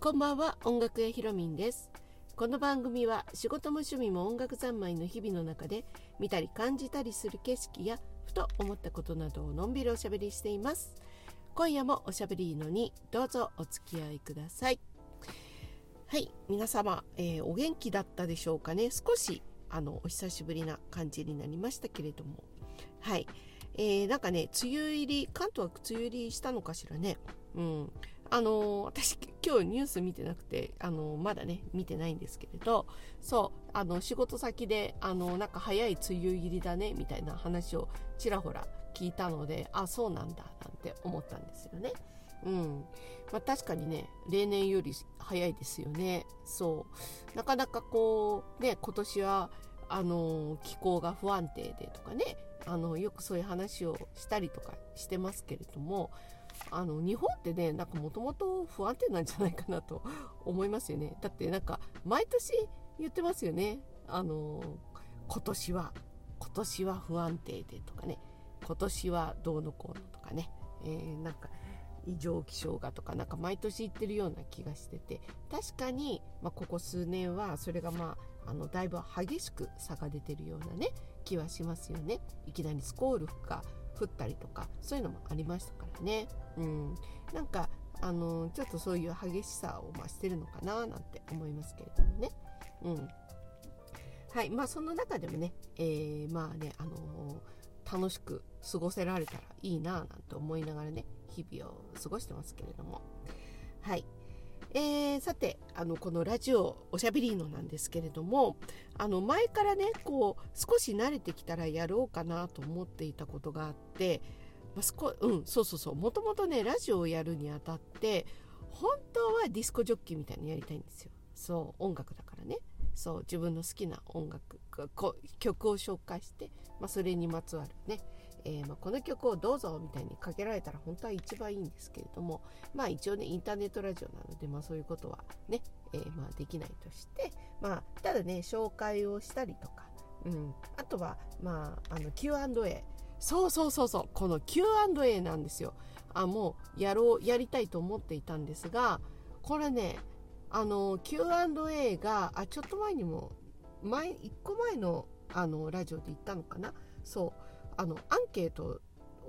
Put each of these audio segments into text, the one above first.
こんばんは音楽屋ひろみんです。この番組は仕事も趣味も音楽三昧の日々の中で見たり感じたりする景色やふと思ったことなどをのんびりおしゃべりしています。今夜もおしゃべりのにどうぞお付き合いください。はい皆様、えー、お元気だったでしょうかね。少しあのお久しぶりな感じになりましたけれども。はい、えー、なんかね梅雨入り関東は梅雨入りしたのかしらね。うん。あの私今日ニュース見てなくてあのまだね見てないんですけれど。そう。あの仕事先であのなんか早い梅雨入りだねみたいな話をちらほら聞いたのであそうなんだなんて思ったんですよね。うん。まあ、確かにね例年より早いですよね。そう。なかなかこうね今年はあの気候が不安定でとかねあのよくそういう話をしたりとかしてますけれどもあの日本ってねなんかもともと不安定なんじゃないかなと思いますよね。だってなんか毎年言ってますよね。あの今年は今年は不安定でとかね。今年はどうのこうのとかね、えー、なんか異常気象がとかなんか毎年言ってるような気がしてて。確かに、まあ、ここ数年はそれがまああのだいぶ激しく差が出てるようなね気はしますよね。いきなりスコールが降ったりとかそういうのもありましたからね、うん、なんかあのちょっとそういう激しさを増してるのかななんて思いますけれどもね。うん。はい。まあ、その中でもね、えー、まあね、あのー、楽しく過ごせられたらいいななんて思いながらね日々を過ごしてますけれども。はい。えー、さてあのこのラジオおしゃべりのなんですけれどもあの前からねこう少し慣れてきたらやろうかなと思っていたことがあって、まあ、すこうんそうそうそうもともとねラジオをやるにあたって本当はディスコジョッキーみたいにやりたいんですよ。そう音楽だからね。そう自分の好きな音楽曲を紹介して、まあ、それにまつわるね。えー、まあ、この曲をどうぞみたいにかけられたら本当は一番いいんですけれどもまあ一応ねインターネットラジオなので、まあ、そういうことはね、えー、まあ、できないとして、まあ、ただね紹介をしたりとか、うん、あとは、まあ、あの Q&A そうそうそうそう。この Q&A なんですよ。あもうやろうやりたいと思っていたんですがこれねあの Q&A があちょっと前にも前1個前のあのラジオで言ったのかな。そう。あのアンケート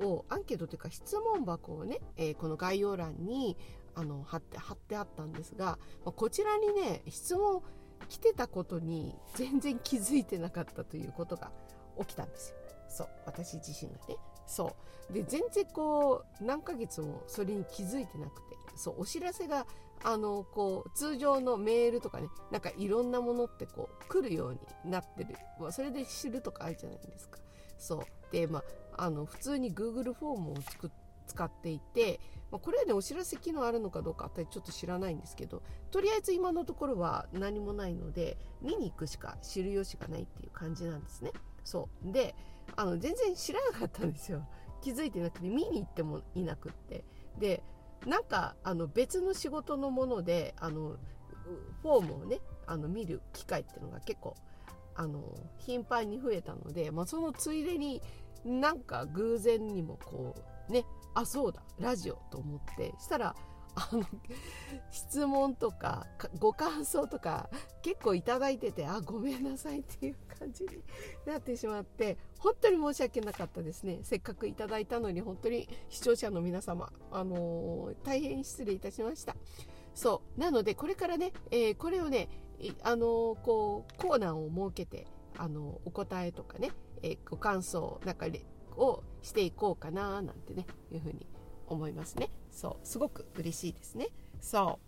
をアンケートというか質問箱をね、えー、この概要欄にあの貼って貼ってあったんですが、まあ、こちらにね質問来てたことに全然気づいてなかったということが起きたんですよ。そう。私自身がね。そう。で全然こう何ヶ月もそれに気づいてなくてそう。お知らせがあのこう通常のメールとかねなんかいろんなものってこう来るようになってる。それで知るとかあるじゃないですか。そう。で、まあ、あの普通に Google フォームを作使っていて、まあ、これはねお知らせ機能あるのかどうか私ちょっと知らないんですけどとりあえず今のところは何もないので見に行くしか知る由がないっていう感じなんですね。そう。であの全然知らなかったんですよ。気づいてなくて見に行ってもいなくって。でなんかあの別の仕事のものであのフォームをねあの見る機会っていうのが結構あの頻繁に増えたので、まあ、そのついでになんか偶然にもこうねあそうだラジオと思ってしたらあの 質問とかご感想とか結構いただいててあごめんなさいっていう感じになってしまって本当に申し訳なかったですね。せっかくいただいたのに本当に視聴者の皆様、あのー、大変失礼いたしました。そう。なのでこれからね、えー、これをねあのこうコーナーを設けてあのお答えとかね、え、ご感想なんかをしていこうかななんてねいうふうに思いますね。そうすごく嬉しいですね。そ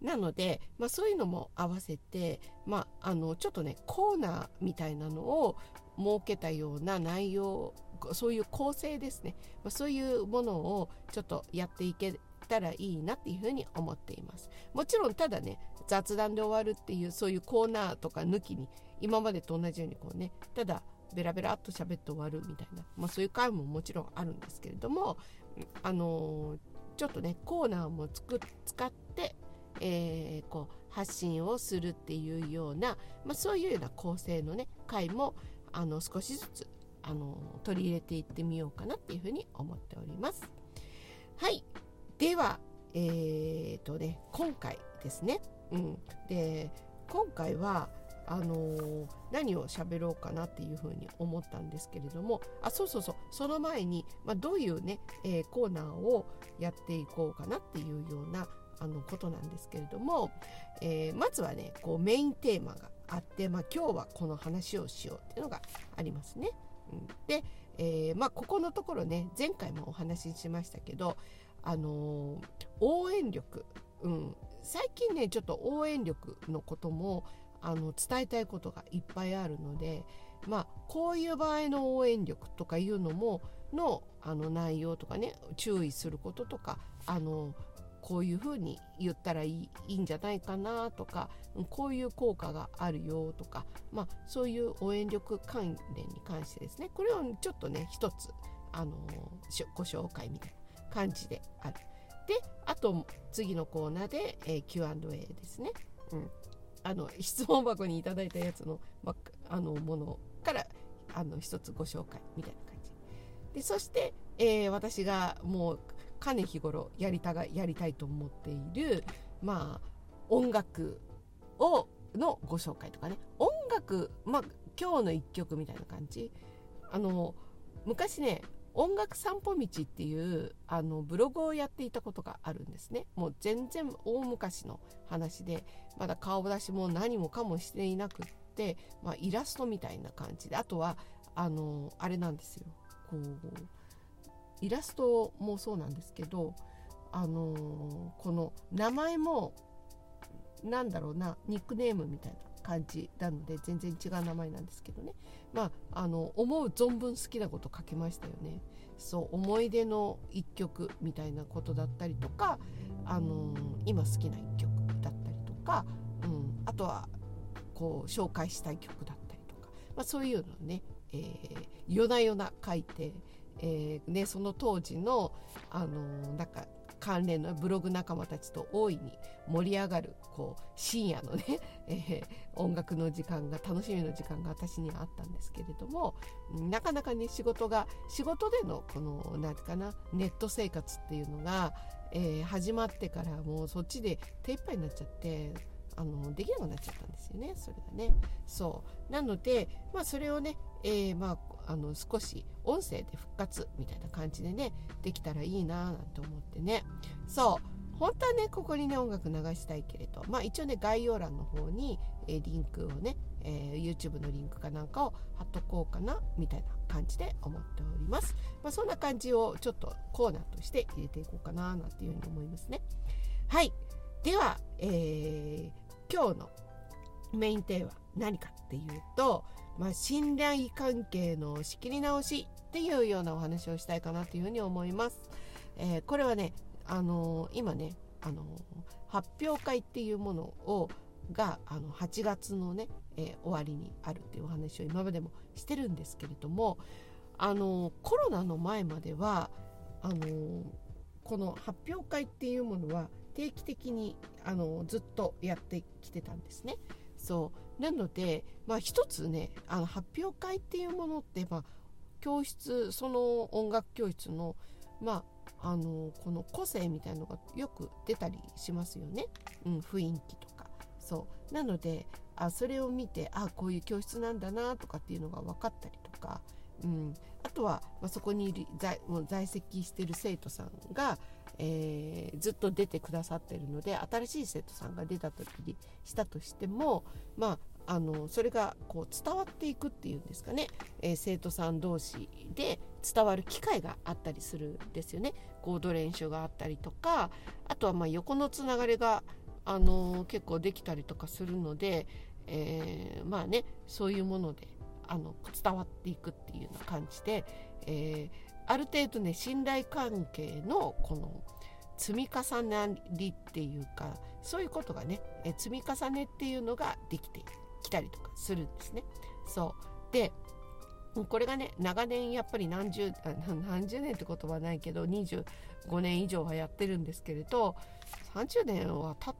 う。なので、まあ、そういうのも合わせて、まあ、あのちょっとねコーナーみたいなのを設けたような内容そういう構成ですね、まあ、そういうものをちょっとやっていけたらいいなっていうふうに思っていますもちろんただね雑談で終わるっていうそういうコーナーとか抜きに今までと同じようにこうねただベラベラっと喋って終わるみたいな、まあ、そういう回ももちろんあるんですけれどもあのー、ちょっとねコーナーもつく使って、えー、こう発信をするっていうような、まあ、そういうような構成のね回もあの少しずつあの取り入れていってみようかなっていうふうに思っております。はいではえーとね、今回ですね、うん、で今回はあのー、何を喋ろうかなっていうふうに思ったんですけれどもあそうそうそう。その前に、まあ、どういうね、えー、コーナーをやっていこうかなっていうようなあのことなんですけれども、えー、まずはねこうメインテーマがあって、まあ、今日はこの話をしようっていうのがありますね。うん、で、えまあ、ここのところね前回もお話ししましたけどあの応援力、うん、最近ねちょっと応援力のこともあの伝えたいことがいっぱいあるのでまあこういう場合の応援力とかいうのものあの内容とかね注意することとかあのこういうふうに言ったらいいいいんじゃないかなとかこういう効果があるよとか、まあ、そういう応援力関連に関してですね。これをちょっとね一つあのご紹介みたいな。感じである。であと次のコーナーで、えー、Q&A ですね。うんあの 質問箱にいただいたやつの,、まあのものからあの一つご紹介みたいな感じでそして、えー、私がもうかね日頃やりたがやりたいと思っているまあ音楽をのご紹介とかね音楽まあ今日の一曲みたいな感じあの昔ね音楽散歩道っていうあのブログをやっていたことがあるんですね。もう全然大昔の話でまだ顔出しも何もかもしていなくって、まあ、イラストみたいな感じで。あとはあのあれなんですよ。こうイラストもそうなんですけどあのこの名前もなんだろうなニックネームみたいな。感じなので全然違う名前なんですけどね。まああの思う存分好きなこと書きましたよね。そう思い出の一曲みたいなことだったりとかあの今好きな一曲だったりとか、うん、あとはこう紹介したい曲だったりとか、まあ、そういうのをね、えー、夜な夜な書いて、えーね、その当時のあのなんか関連のブログ仲間たちと大いに盛り上がるこう深夜のね、えー、音楽の時間が楽しみの時間が私にはあったんですけれどもなかなかね仕事が仕事でのこの何てかなネット生活っていうのが、えー、始まってからもうそっちで手一杯になっちゃってあのできなくなっちゃったんですよね。それがね。そう。なのでまあそれをね、えー、まああの少し音声で復活みたいな感じでねできたらいいななんて思ってね。そう。本当はねここにね音楽流したいけれど。まあ一応ね概要欄の方に、えー、リンクをね、えー、YouTube のリンクかなんかを貼っとこうかなみたいな感じで思っております、まあ、そんな感じをちょっとコーナーとして入れていこうかななんていうふうに思いますね。はい。では、えー、今日のメインテーマ何かっていうとまあ、信頼関係の仕切り直しっていうようなお話をしたいかなというふうに思います。えー、これはね、あのー、今ね、あのー、発表会っていうものをがあの8月のね、えー、終わりにあるっていうお話を今までもしてるんですけれども、あのコロナの前まではあのこの発表会っていうものは定期的にあのずっとやってきてたんですね。そう。なので、まあ、一つねあの発表会っていうものって、まあ、教室その音楽教室の,、まあ、あのこの個性みたいのがよく出たりしますよね、うん、雰囲気とか。そう。なのであそれを見てあこういう教室なんだなとかっていうのが分かったりとか、うん、あとは、まあ、そこにいる在在籍してる生徒さんがえー、ずっと出てくださってるので新しい生徒さんが出た時にしたとしても、まあ、あのそれがこう伝わっていくっていうんですかね、えー、生徒さん同士で伝わる機会があったりするんですよね。コード練習があったりとかあとはま横のつながりが、あの結構できたりとかするので、えー、まあねそういうものであの伝わっていくっていうような感じで、えーある程度ね信頼関係のこの積み重なりっていうかそういうことがねえ積み重ねっていうのができてきたりとかするんですね。そう。でこれがね長年やっぱり何十 何十年ってことはないけど25年以上はやってるんですけれど30年は経っ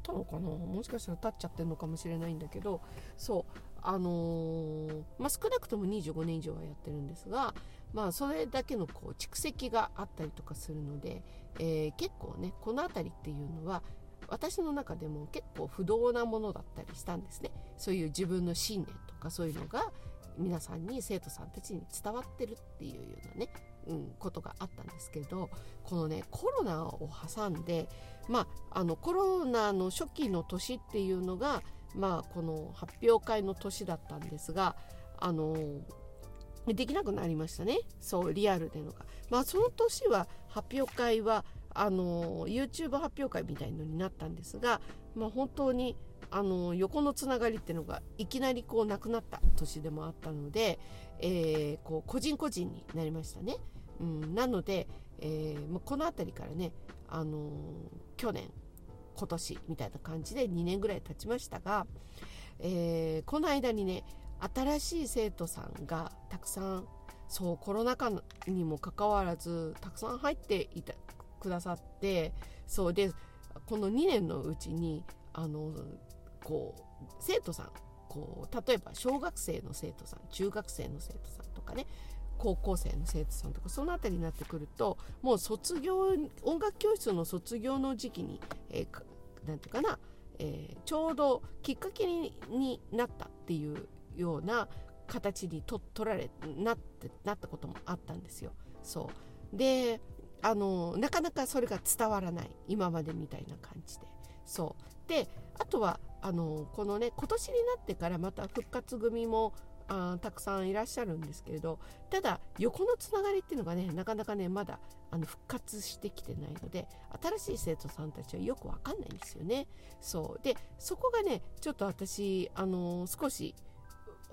たのかな？もしかしたら経っちゃってるのかもしれないんだけどそう。あのー、まあ、少なくとも25年以上はやってるんですが、まあ、それだけのこう蓄積があったりとかするので、えー、結構ねこの辺りっていうのは私の中でも結構不動なものだったりしたんですね。そういう自分の信念とかそういうのが皆さんに生徒さんたちに伝わってるっていうようなね、うん、ことがあったんですけどこのねコロナを挟んでまああのコロナの初期の年っていうのがまあこの発表会の年だったんですがあのできなくなりましたねそうリアルでのが。まあその年は発表会はあの YouTube 発表会みたいのになったんですが、まあ、本当にあの横のつながりっていうのがいきなりこうなくなった年でもあったので、えー、こう個人個人になりましたね。うん、なので、えー、もうこの辺りからね、あの、去年今年みたいな感じで2年ぐらい経ちましたが、えー、この間にね新しい生徒さんがたくさんそうコロナ禍にもかかわらずたくさん入っていたくださってそうでこの2年のうちにあのこう生徒さんこう例えば小学生の生徒さん中学生の生徒さんとかね高校生の生徒さんとかその辺りになってくるともう卒業音楽教室の卒業の時期に何、えー、て言うかな、えー、ちょうどきっかけになったっていうような形にと取られなってなったこともあったんですよ。そう。であのなかなかそれが伝わらない。今までみたいな感じで。そう。であとはあのこのね今年になってからまた復活組もあたくさんいらっしゃるんですけれどただ横のつながりっていうのがねなかなかねまだあの復活してきてないので新しい生徒さんたちはよくわかんないんですよね。そう。でそこがねちょっと私あの少し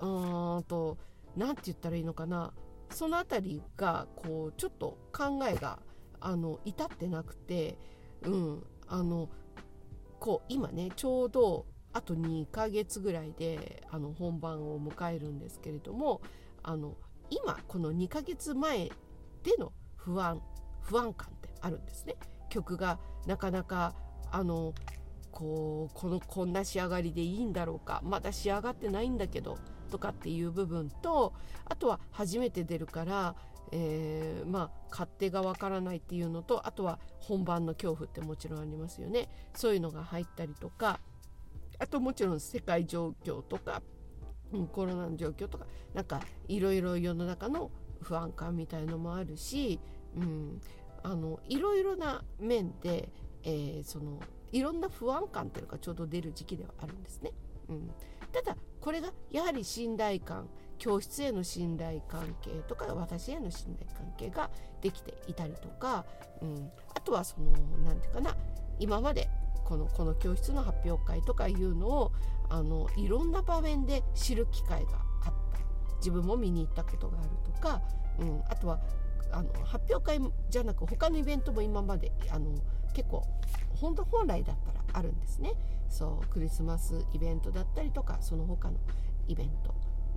うーんと何て言ったらいいのかなその辺りがこうちょっと考えがあの至ってなくて、うん、あのこう今ねちょうどあと2ヶ月ぐらいであの本番を迎えるんですけれどもあの今この2ヶ月前での不安不安感ってあるんですね。曲がなかなかあのこうこのこんな仕上がりでいいんだろうかまだ仕上がってないんだけどとかっていう部分とあとは初めて出るからえー、まあ勝手がわからないっていうのとあとは本番の恐怖ってもちろんありますよねそういうのが入ったりとかあともちろん世界状況とか、うん、コロナの状況とかなんかいろいろ世の中の不安感みたいのもあるし、うん、あのいろいろな面で、えー、そのいろんな不安感っていうのがちょうど出る時期ではあるんですね。うん、ただこれがやはり信頼感教室への信頼関係とか私への信頼関係ができていたりとか、うん、あとはその何て言うかな今までこのこの教室の発表会とかいうのをあのいろんな場面で知る機会があった。自分も見に行ったことがあるとか、うん、あとはあの発表会じゃなく他のイベントも今まであの結構本当本来だったらあるんですね。そうクリスマスイベントだったりとかその他のイベント。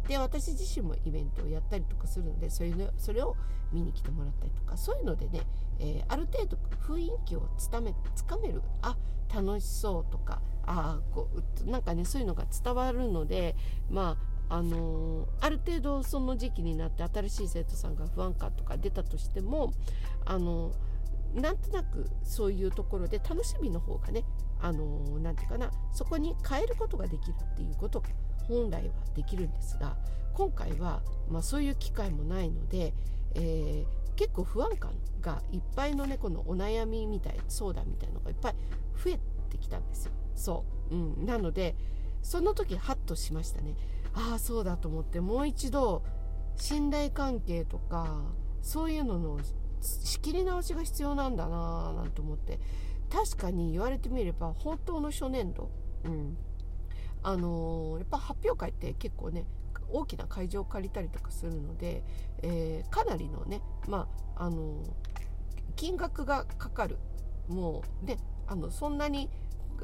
で私自身もイベントをやったりとかするのでそれのそれを見に来てもらったりとかそういうのでね、えー、ある程度雰囲気をつかめつかめるあ楽しそうとかあこうなんかねそういうのが伝わるのでまあの、ある程度その時期になって新しい生徒さんが不安感とか出たとしてもあの、なんとなくそういうところで楽しみの方がねあのー、て言うかなそこに変えることができるっていうことが本来はできるんですが今回は、まあ、そういう機会もないので、えー、結構不安感がいっぱいのねのお悩みみたい相談みたいのがいっぱい増えてきたんですよ。そう、うん、なのでその時ハッとしましたね。ああそうだと思ってもう一度信頼関係とかそういうのの仕切り直しが必要なんだなぁなんて思って。確かに言われてみれば本当の初年度、うん、あのー、やっぱ発表会って結構ね大きな会場を借りたりとかするので、えー、かなりのね、まああのー、金額がかかる。もうねあのそんなに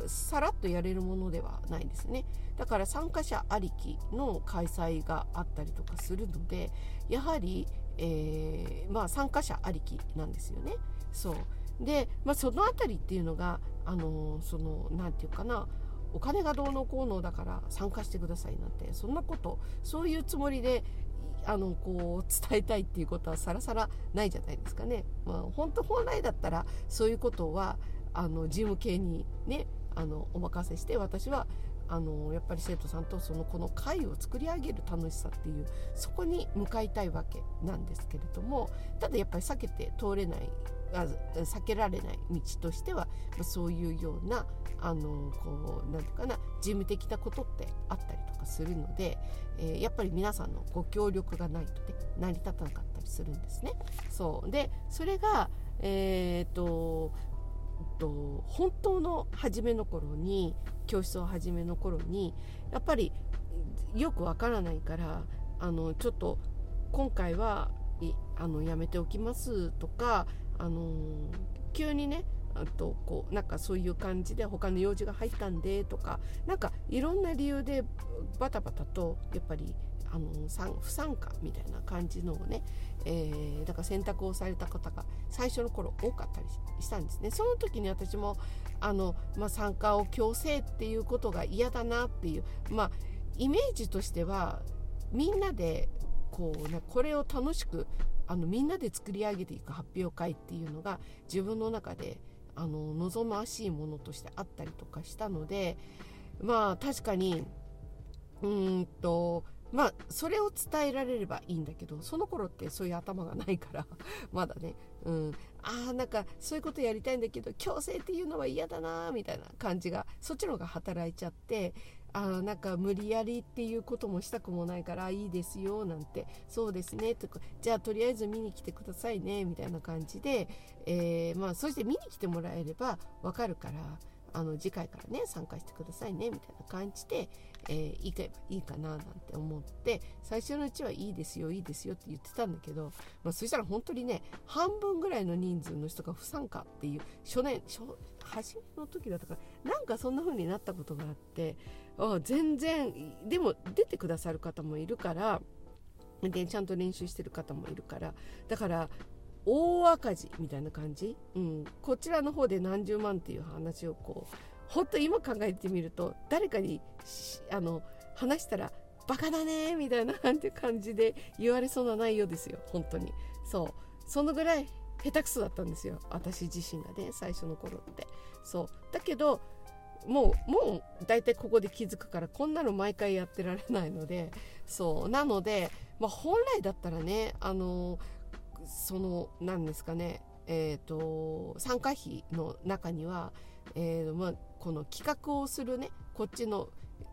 さらっとやれるものではないんですねだから参加者ありきの開催があったりとかするのでやはり、えー、まあ、参加者ありきなんですよね。そうで、まあ、その辺りっていうのが何て言うかなお金がどうのこうのだから参加してくださいなんてそんなことそういうつもりであのこう伝えたいっていうことはさらさらないじゃないですかね。まあ、本当本来だったらそういうことはあの事務系にねあのお任せして私はあのやっぱり生徒さんとそのこの会を作り上げる楽しさっていうそこに向かいたいわけなんですけれどもただやっぱり避けて通れないあ避けられない道としては、まあ、そういうようなあのこうなんていうかな事務的なことってあったりとかするので、えー、やっぱり皆さんのご協力がないとね成り立たなかったりするんですね。そうでそれがえーとと本当の初めの頃に教室を始めの頃にやっぱりよくわからないからあのちょっと今回はあのやめておきますとかあの急にねあとこうなんかそういう感じで他の用事が入ったんでとかなんかいろんな理由でバタバタとやっぱりあの不参加みたいな感じのをね、えー、だから選択をされた方が最初の頃多かったりしたんですね。その時に私もあの、まあ、参加を強制っていうことが嫌だなっていうまあイメージとしてはみんなでこう、ね、これを楽しくあのみんなで作り上げていく発表会っていうのが自分の中であの望ましいものとしてあったりとかしたのでまあ確かにうんとまあそれを伝えられればいいんだけどその頃ってそういう頭がないから まだね、うん、ああなんかそういうことやりたいんだけど強制っていうのは嫌だなみたいな感じがそっちの方が働いちゃってあなんか無理やりっていうこともしたくもないからいいですよなんてそうですねとかじゃあとりあえず見に来てくださいねみたいな感じで、えー、まあそして見に来てもらえればわかるからあの次回からね参加してくださいねみたいな感じで、えー、行けばいいかななんて思って最初のうちはいいですよいいですよって言ってたんだけど、まあ、そしたら本当にね半分ぐらいの人数の人が不参加っていう初年初初めの時だったからなんかそんな風になったことがあってあ全然でも出てくださる方もいるからでちゃんと練習してる方もいるからだから大赤字みたいな感じ、うん、こちらの方で何十万っていう話をこう本当今考えてみると誰かにあの話したらバカだねみたいな感じで言われそうな内容ですよ。本当に。そう。そのぐらい下手くそだったんですよ。私自身がね最初の頃って。そう。だけどもうもう大体ここで気づくからこんなの毎回やってられないので。そう。なので、まあ、本来だったらねあのその何ですかねえーと、参加費の中には、えーまあ、この企画をするねこっちの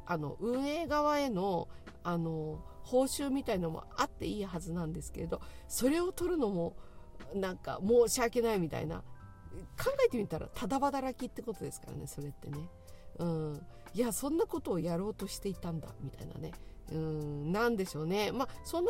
あの運営側へのあの報酬みたいのもあっていいはずなんですけれどそれを取るのもなんか申し訳ないみたいな考えてみたらただ働きってことですからねそれってね。うん、いやそんなことをやろうとしていたんだみたいなね。うん。なんでしょうね。まあその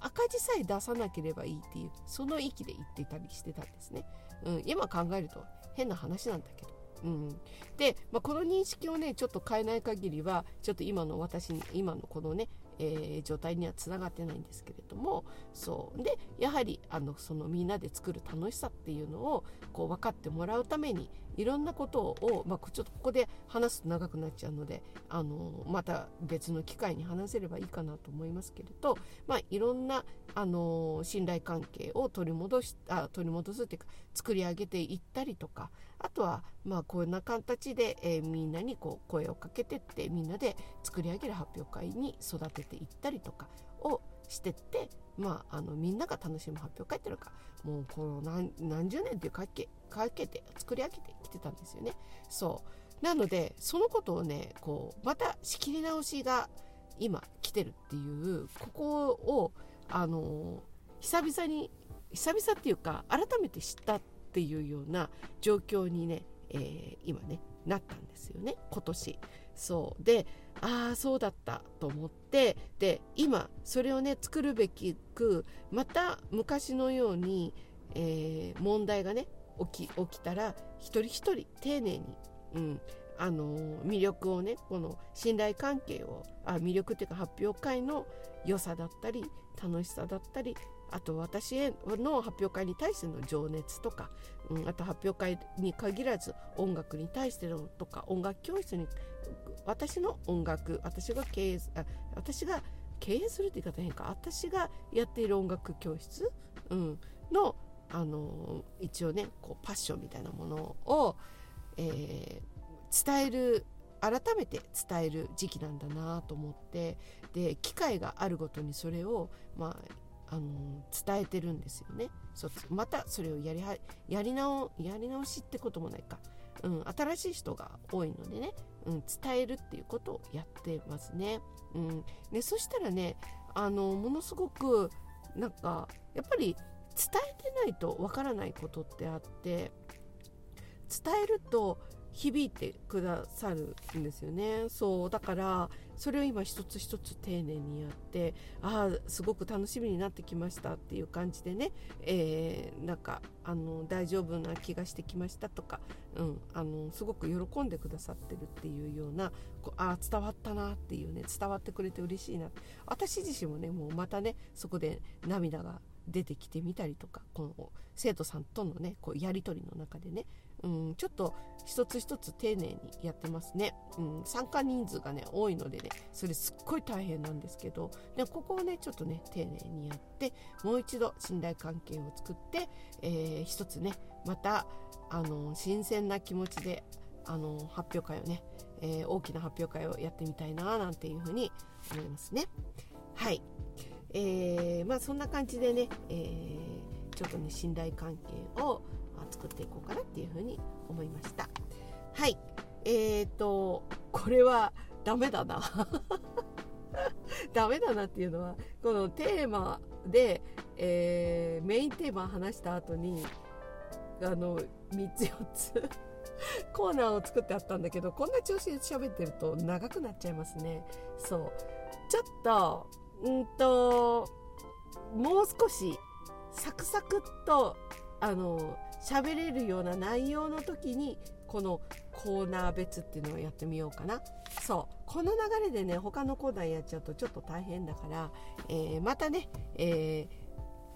赤字さえ出さなければいいっていうその域で言っていたりしてたんですね、うん、今考えると変な話なんだけど。うん、で、まあ、この認識をねちょっと変えない限りはちょっと今の私に今のこのねえー、状態にはつながってないんですけれどもそう。でやはりあのそのみんなで作る楽しさっていうのをこう分かってもらうためにいろんなことを、まあ、ちょっとここで話すと長くなっちゃうのであのまた別の機会に話せればいいかなと思いますけれど、まあ、いろんなあの信頼関係を取り戻しあ取り戻すっていうか作り上げていったりとかあとはまあこんな形で、えー、みんなにこう声をかけてってみんなで作り上げる発表会に育てていったりとかをしてって、まあ、あのみんなが楽しむ発表会っていうのがもうこの何何十年っていうかけかけて作り上げてきてたんですよね。そうなのでそのことをねこうまた仕切り直しが今来てるっていうここをあの久々に久々っていうか改めて知ったっていうような状況にね、えー、今ねなったんですよね今年。そうでああそうだったと思ってで今それをね作るべきくまた昔のように、えー、問題がね起き起きたら一人一人丁寧に、うん、あの魅力をねこの信頼関係をあ魅力っていうか発表会の良さだったり楽しさだったりあと私への発表会に対しての情熱とか、うん、あと発表会に限らず音楽に対してのとか音楽教室に私の音楽私が経営あ私が経営するって言い方変か私がやっている音楽教室、うん、のあの一応ねこうパッションみたいなものを、えー、伝える改めて伝える時期なんだなと思ってで機会があるごとにそれを、まあ、あの伝えてるんですよね。そうまたそれをやりはやり直やり直しってこともないか、うん、新しい人が多いのでね、うん、伝えるっていうことをやってますね。うん、でそしたらねあのものすごくなんかやっぱり伝えてないとわからないことってあって伝えると響いてくださるんですよね。そうだからそれを今一つ一つ丁寧にやってああすごく楽しみになってきましたっていう感じでね、えー、なんかあの大丈夫な気がしてきましたとか、うん、あのすごく喜んでくださってるっていうようなこうああ伝わったなっていうね伝わってくれて嬉しいな私自身もねもうまたねそこで涙が出てきてみたりとかこの生徒さんとのねこうやり取りの中でね、うん、ちょっと一つ一つ丁寧にやってますね、うん、参加人数がね多いのでねそれすっごい大変なんですけどでここをねちょっとね丁寧にやってもう一度信頼関係を作って、えー、一つねまたあの新鮮な気持ちであの発表会をね、えー、大きな発表会をやってみたいななんていうふうに思いますね。はい。えー、まあそんな感じでね、えー、ちょっとね信頼関係を、作っていこうかなっていうふうに思いました。はい。えーとこれはダメだな。ダメだなっていうのはこのテーマで、えー、メインテーマ話した後にあの3つ4つ コーナーを作ってあったんだけどこんな調子で喋ってると長くなっちゃいますね。そう。ちょっとうんともう少しサクサクっとあの喋れるような内容の時にこのコーナー別っていうのをやってみようかな。そう。この流れでね他のコーナーやっちゃうとちょっと大変だから、えー、またね、え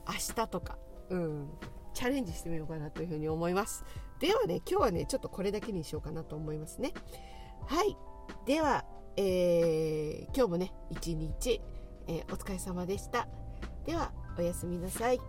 ー、明日とか、うん、チャレンジしてみようかなというふうに思います。ではね今日はねちょっとこれだけにしようかなと思いますね。はい。では、えー、今日もね一日えー、お疲れ様でした。では、おやすみなさい。